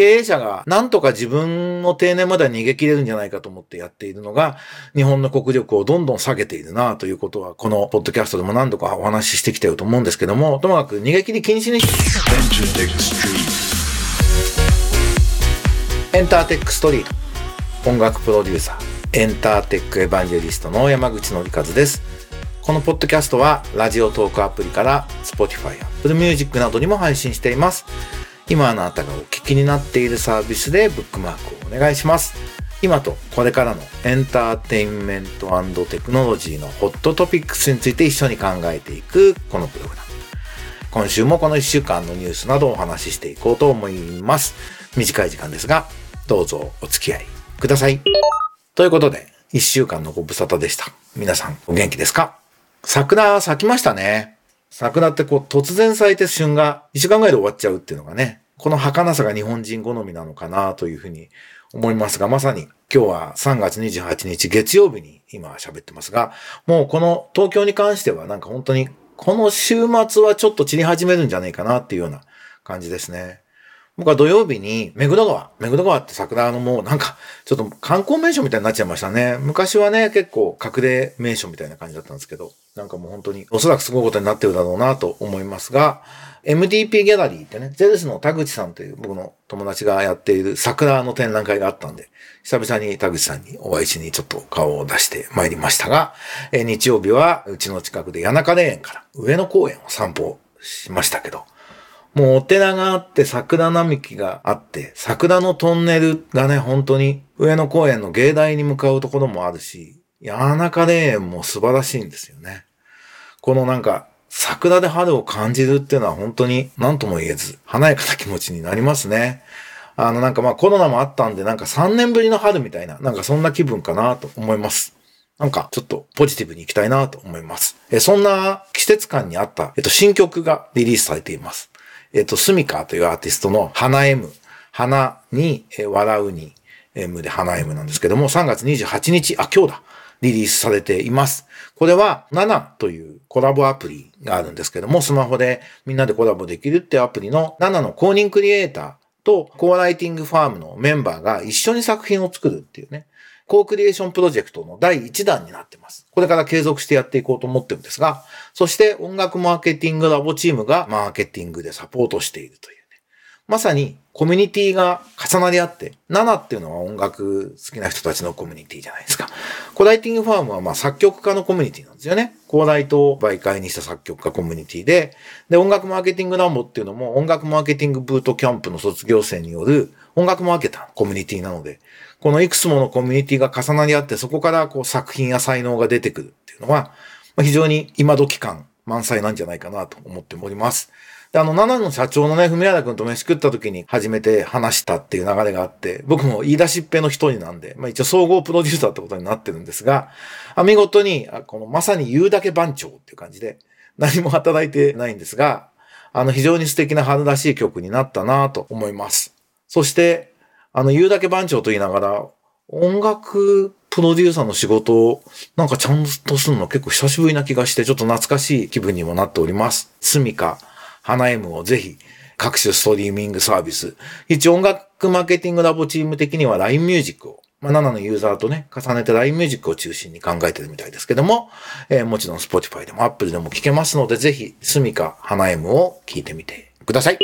経営者がなんとか自分の定年までは逃げ切れるんじゃないかと思ってやっているのが、日本の国力をどんどん下げているなということは、このポッドキャストでも何度かお話ししてきてると思うんですけども、ともかく逃げ切り禁止に。エンターテックストリート。音楽プロデューサー。エンターテックエヴァンジェリストの山口のりかずです。このポッドキャストはラジオトークアプリから Spotify、Apple Music などにも配信しています。今あなたがお聞きになっているサービスでブックマークをお願いします今とこれからのエンターテインメントテクノロジーのホットトピックスについて一緒に考えていくこのプログラム今週もこの1週間のニュースなどをお話ししていこうと思います。短い時間ですが、どうぞお付き合いください。ということで、1週間のご無沙汰でした。皆さんお元気ですか？桜咲きましたね。桜ってこう突然咲いて旬が1時間ぐらいで終わっちゃうっていうのがね、この儚さが日本人好みなのかなというふうに思いますが、まさに今日は3月28日月曜日に今喋ってますが、もうこの東京に関してはなんか本当にこの週末はちょっと散り始めるんじゃないかなっていうような感じですね。僕は土曜日に目黒川、目黒川って桜のもうなんかちょっと観光名所みたいになっちゃいましたね。昔はね、結構隠れ名所みたいな感じだったんですけど、なんかもう本当におそらくすごいことになってるだろうなと思いますが、MDP ギャラリーってね、ゼルスの田口さんという僕の友達がやっている桜の展覧会があったんで、久々に田口さんにお会いしにちょっと顔を出して参りましたが、え日曜日はうちの近くで谷中霊園から上野公園を散歩しましたけど、もうお寺があって桜並木があって、桜のトンネルがね、本当に上野公園の芸大に向かうところもあるし、谷中霊園も素晴らしいんですよね。このなんか桜で春を感じるっていうのは本当に何とも言えず、華やかな気持ちになりますね。あのなんかまあコロナもあったんで、なんか3年ぶりの春みたいな、なんかそんな気分かなと思います。なんかちょっとポジティブに行きたいなと思います。えそんな季節感にあった、えっと、新曲がリリースされています。えっと、スミカというアーティストの花 M。花に、え笑うに、M で花 M なんですけども、3月28日、あ、今日だ。リリースされています。これは7というコラボアプリがあるんですけども、スマホでみんなでコラボできるっていうアプリの7の公認クリエイターとコーライティングファームのメンバーが一緒に作品を作るっていうね、コークリエーションプロジェクトの第1弾になってます。これから継続してやっていこうと思ってるんですが、そして音楽マーケティングラボチームがマーケティングでサポートしているというね。まさにコミュニティが重なり合って、7っていうのは音楽好きな人たちのコミュニティじゃないですか。コライティングファームはまあ作曲家のコミュニティなんですよね。コーライトを媒介にした作曲家コミュニティで、で、音楽マーケティングラボっていうのも音楽マーケティングブートキャンプの卒業生による音楽マーケターのコミュニティなので、このいくつものコミュニティが重なり合って、そこからこう作品や才能が出てくるっていうのは、まあ非常に今時感満載なんじゃないかなと思っております。で、あの、7の社長のね、文原君と飯食った時に初めて話したっていう流れがあって、僕も言い出しっぺの一人なんで、まあ一応総合プロデューサーってことになってるんですが、見事に、このまさに言うだけ番長っていう感じで、何も働いてないんですが、あの、非常に素敵な春らしい曲になったなと思います。そして、あの、言うだけ番長と言いながら、音楽プロデューサーの仕事をなんかちゃんとするの結構久しぶりな気がして、ちょっと懐かしい気分にもなっております。スミカ花 M をぜひ各種ストリーミングサービス。一応音楽マーケティングラボチーム的には LINE ミュージックを、まあ、7のユーザーとね、重ねて LINE ミュージックを中心に考えてるみたいですけども、えー、もちろん Spotify でも Apple でも聞けますので、ぜひ、スミカ花 M を聞いてみてください。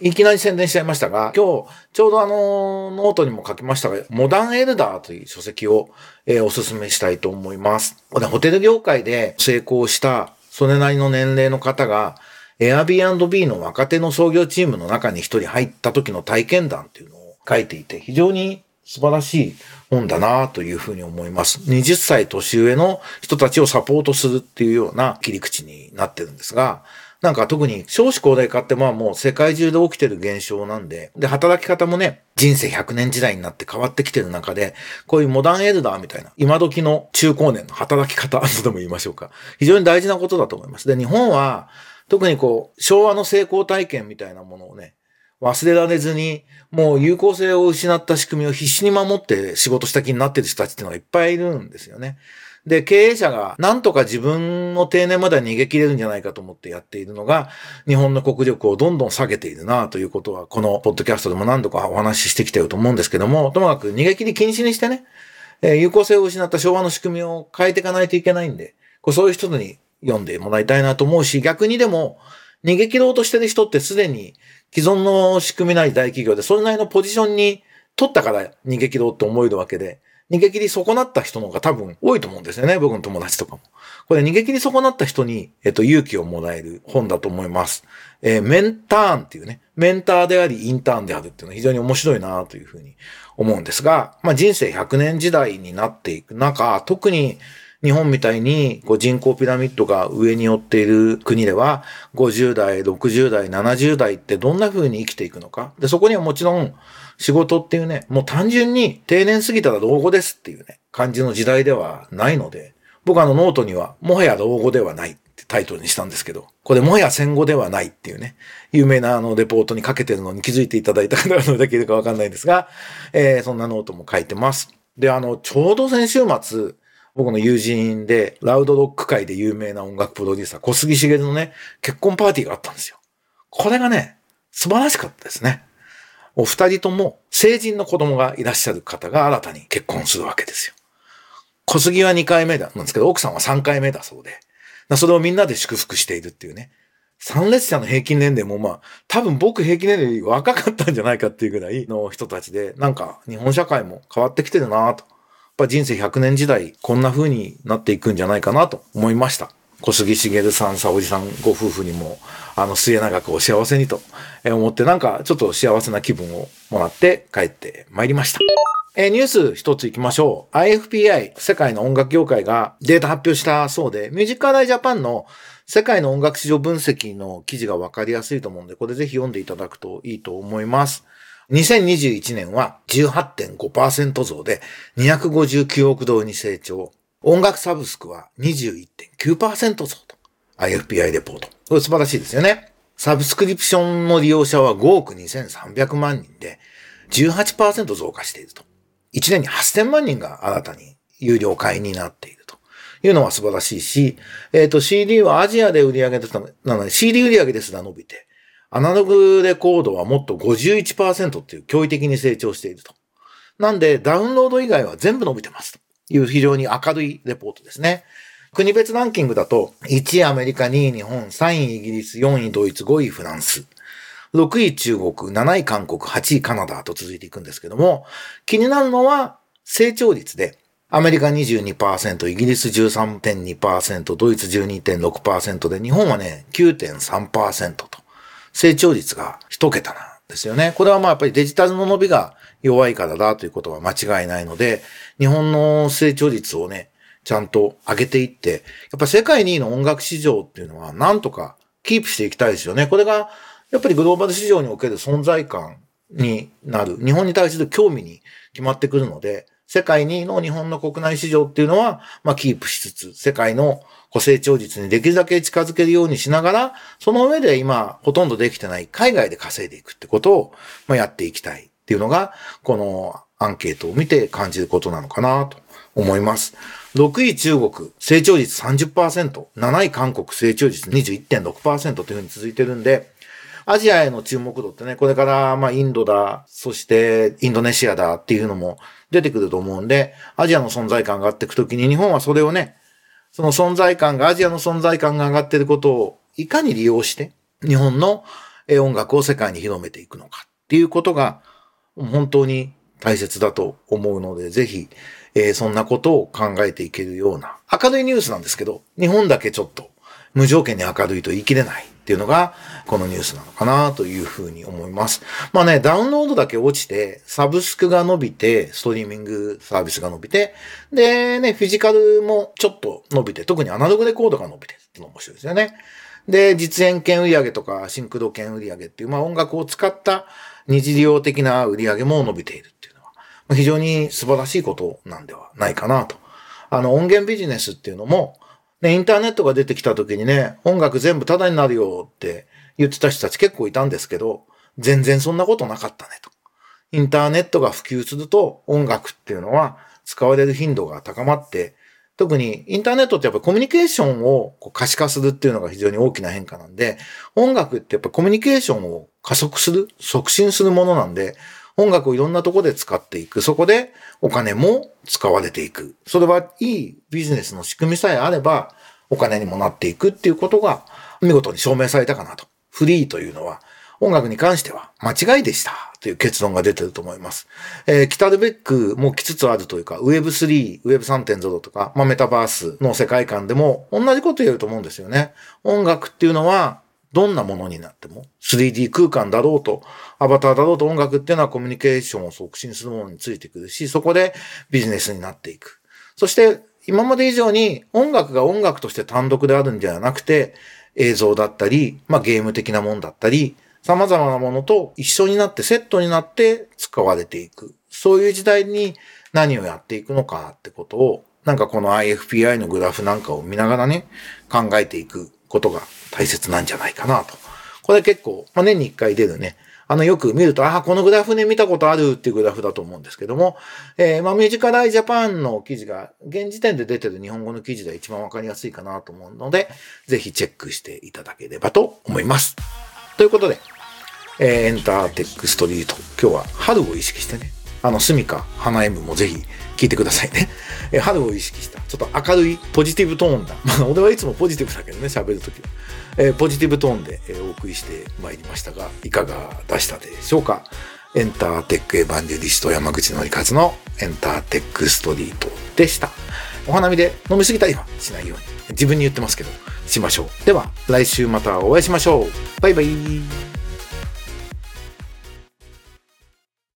いきなり宣伝しちゃいましたが、今日、ちょうどあの、ノートにも書きましたが、モダンエルダーという書籍を、えー、お勧めしたいと思います。これホテル業界で成功した、それなりの年齢の方が、Airbnb の若手の創業チームの中に一人入った時の体験談っていうのを書いていて、非常に素晴らしい本だなというふうに思います。20歳年上の人たちをサポートするっていうような切り口になってるんですが、なんか特に少子高齢化ってまあもう世界中で起きてる現象なんで、で、働き方もね、人生100年時代になって変わってきてる中で、こういうモダンエルダーみたいな、今時の中高年の働き方とでも言いましょうか。非常に大事なことだと思います。で、日本は、特にこう、昭和の成功体験みたいなものをね、忘れられずに、もう有効性を失った仕組みを必死に守って仕事した気になってる人たちっていうのがいっぱいいるんですよね。で、経営者がなんとか自分の定年までは逃げ切れるんじゃないかと思ってやっているのが、日本の国力をどんどん下げているなということは、このポッドキャストでも何度かお話ししてきてると思うんですけども、ともかく逃げ切り禁止にしてね、えー、有効性を失った昭和の仕組みを変えていかないといけないんで、こうそういう人に読んでもらいたいなと思うし、逆にでも、逃げ切ろうとしてる人ってすでに既存の仕組みない大企業で、それなりのポジションに取ったから逃げ切ろうって思えるわけで、逃げ切り損なった人の方が多分多いと思うんですよね。僕の友達とかも。これ逃げ切り損なった人に、えっと、勇気をもらえる本だと思います。えー、メンターンっていうね、メンターであり、インターンであるっていうのは非常に面白いなというふうに思うんですが、まあ人生100年時代になっていく中、特に日本みたいにこう人口ピラミッドが上に寄っている国では、50代、60代、70代ってどんな風に生きていくのか。で、そこにはもちろん仕事っていうね、もう単純に定年過ぎたら老後ですっていうね、感じの時代ではないので、僕あのノートには、もはや老後ではないってタイトルにしたんですけど、これもはや戦後ではないっていうね、有名なあのレポートにかけてるのに気づいていただいた方がどれだけいるかわかんないんですが、えー、そんなノートも書いてます。で、あの、ちょうど先週末、僕の友人で、ラウドロック界で有名な音楽プロデューサー、小杉茂のね、結婚パーティーがあったんですよ。これがね、素晴らしかったですね。お二人とも成人の子供がいらっしゃる方が新たに結婚するわけですよ。小杉は2回目だなんですけど、奥さんは3回目だそうで。それをみんなで祝福しているっていうね。参列者の平均年齢もまあ、多分僕平均年齢より若かったんじゃないかっていうぐらいの人たちで、なんか日本社会も変わってきてるなと。ぱ人生100年時代、こんな風になっていくんじゃないかなと思いました。小杉茂さん、さおじさんご夫婦にも、あの、末永くお幸せにと思って、なんかちょっと幸せな気分をもらって帰ってまいりました。えニュース一つ行きましょう。IFPI、世界の音楽業界がデータ発表したそうで、ミュージックアライジャパンの世界の音楽市場分析の記事がわかりやすいと思うんで、これぜひ読んでいただくといいと思います。2021年は18.5%増で259億ドルに成長。音楽サブスクは21.9%増と。IFPI レポート。これ素晴らしいですよね。サブスクリプションの利用者は5億2300万人で18%増加していると。1年に8000万人が新たに有料会員になっているというのは素晴らしいし、えっ、ー、と CD はアジアで売り上げですなので CD 売り上げですら伸びて、アナログレコードはもっと51%っていう驚異的に成長していると。なんで、ダウンロード以外は全部伸びてますという非常に明るいレポートですね。国別ランキングだと、1位アメリカ、2位日本、3位イギリス、4位ドイツ、5位フランス、6位中国、7位韓国、8位カナダと続いていくんですけども、気になるのは成長率で、アメリカ22%、イギリス13.2%、ドイツ12.6%で、日本はね、9.3%と。成長率が一桁なんですよね。これはまあやっぱりデジタルの伸びが弱いからだということは間違いないので、日本の成長率をね、ちゃんと上げていって、やっぱ世界2位の音楽市場っていうのはなんとかキープしていきたいですよね。これがやっぱりグローバル市場における存在感になる。日本に対する興味に決まってくるので、世界2位の日本の国内市場っていうのは、まあキープしつつ、世界の成長率にできるだけ近づけるようにしながら、その上で今ほとんどできてない海外で稼いでいくってことを、ま、やっていきたいっていうのが、このアンケートを見て感じることなのかなと思います。6位中国、成長率30%、7位韓国、成長率21.6%というふうに続いてるんで、アジアへの注目度ってね、これからまあインドだ、そしてインドネシアだっていうのも出てくると思うんで、アジアの存在感が上がっていくときに日本はそれをね、その存在感が、アジアの存在感が上がっていることをいかに利用して、日本の音楽を世界に広めていくのかっていうことが、本当に大切だと思うので、ぜひ、えー、そんなことを考えていけるような、明るいニュースなんですけど、日本だけちょっと無条件に明るいと言い切れない。っていうのが、このニュースなのかなというふうに思います。まあね、ダウンロードだけ落ちて、サブスクが伸びて、ストリーミングサービスが伸びて、でね、フィジカルもちょっと伸びて、特にアナログレコードが伸びてっていうの面白いですよね。で、実演券売上とかシンクド券売上っていう、まあ音楽を使った二次用的な売上も伸びているっていうのは、非常に素晴らしいことなんではないかなと。あの音源ビジネスっていうのも、ね、インターネットが出てきた時にね、音楽全部タダになるよって言ってた人たち結構いたんですけど、全然そんなことなかったねと。インターネットが普及すると音楽っていうのは使われる頻度が高まって、特にインターネットってやっぱコミュニケーションをこう可視化するっていうのが非常に大きな変化なんで、音楽ってやっぱコミュニケーションを加速する、促進するものなんで、音楽をいろんなとこで使っていく。そこでお金も使われていく。それはいいビジネスの仕組みさえあれば、お金にもなっていくっていうことが見事に証明されたかなと。フリーというのは音楽に関しては間違いでしたという結論が出てると思います。えー、来たるべくもう来つつあるというか、Web3、Web3.0 とか、まあ、メタバースの世界観でも同じこと言えると思うんですよね。音楽っていうのはどんなものになっても 3D 空間だろうと、アバターだろうと音楽っていうのはコミュニケーションを促進するものについてくるし、そこでビジネスになっていく。そして今まで以上に音楽が音楽として単独であるんではなくて、映像だったり、まあゲーム的なもんだったり、様々なものと一緒になってセットになって使われていく。そういう時代に何をやっていくのかってことを、なんかこの IFPI のグラフなんかを見ながらね、考えていくことが大切なんじゃないかなと。これ結構、まあ、年に一回出るね、あの、よく見ると、ああ、このグラフね、見たことあるっていうグラフだと思うんですけども、えー、まあ、ミュージカルアイジャパンの記事が、現時点で出てる日本語の記事では一番わかりやすいかなと思うので、ぜひチェックしていただければと思います。ということで、えー、エンターテックストリート。今日は春を意識してね、あの、スミカ、花 M もぜひ聞いてくださいね。え、春を意識した、ちょっと明るいポジティブトーンだ。まあ、俺はいつもポジティブだけどね、喋るときは。えー、ポジティブトーンで、えー、お送りしてまいりましたが、いかが出したでしょうか？エンターテックエヴァンジェリスト山口のりかずのエンターテックストリートでした。お花見で飲みすぎたりはしないように、自分に言ってますけど、しましょう。では、来週またお会いしましょう。バイバイ。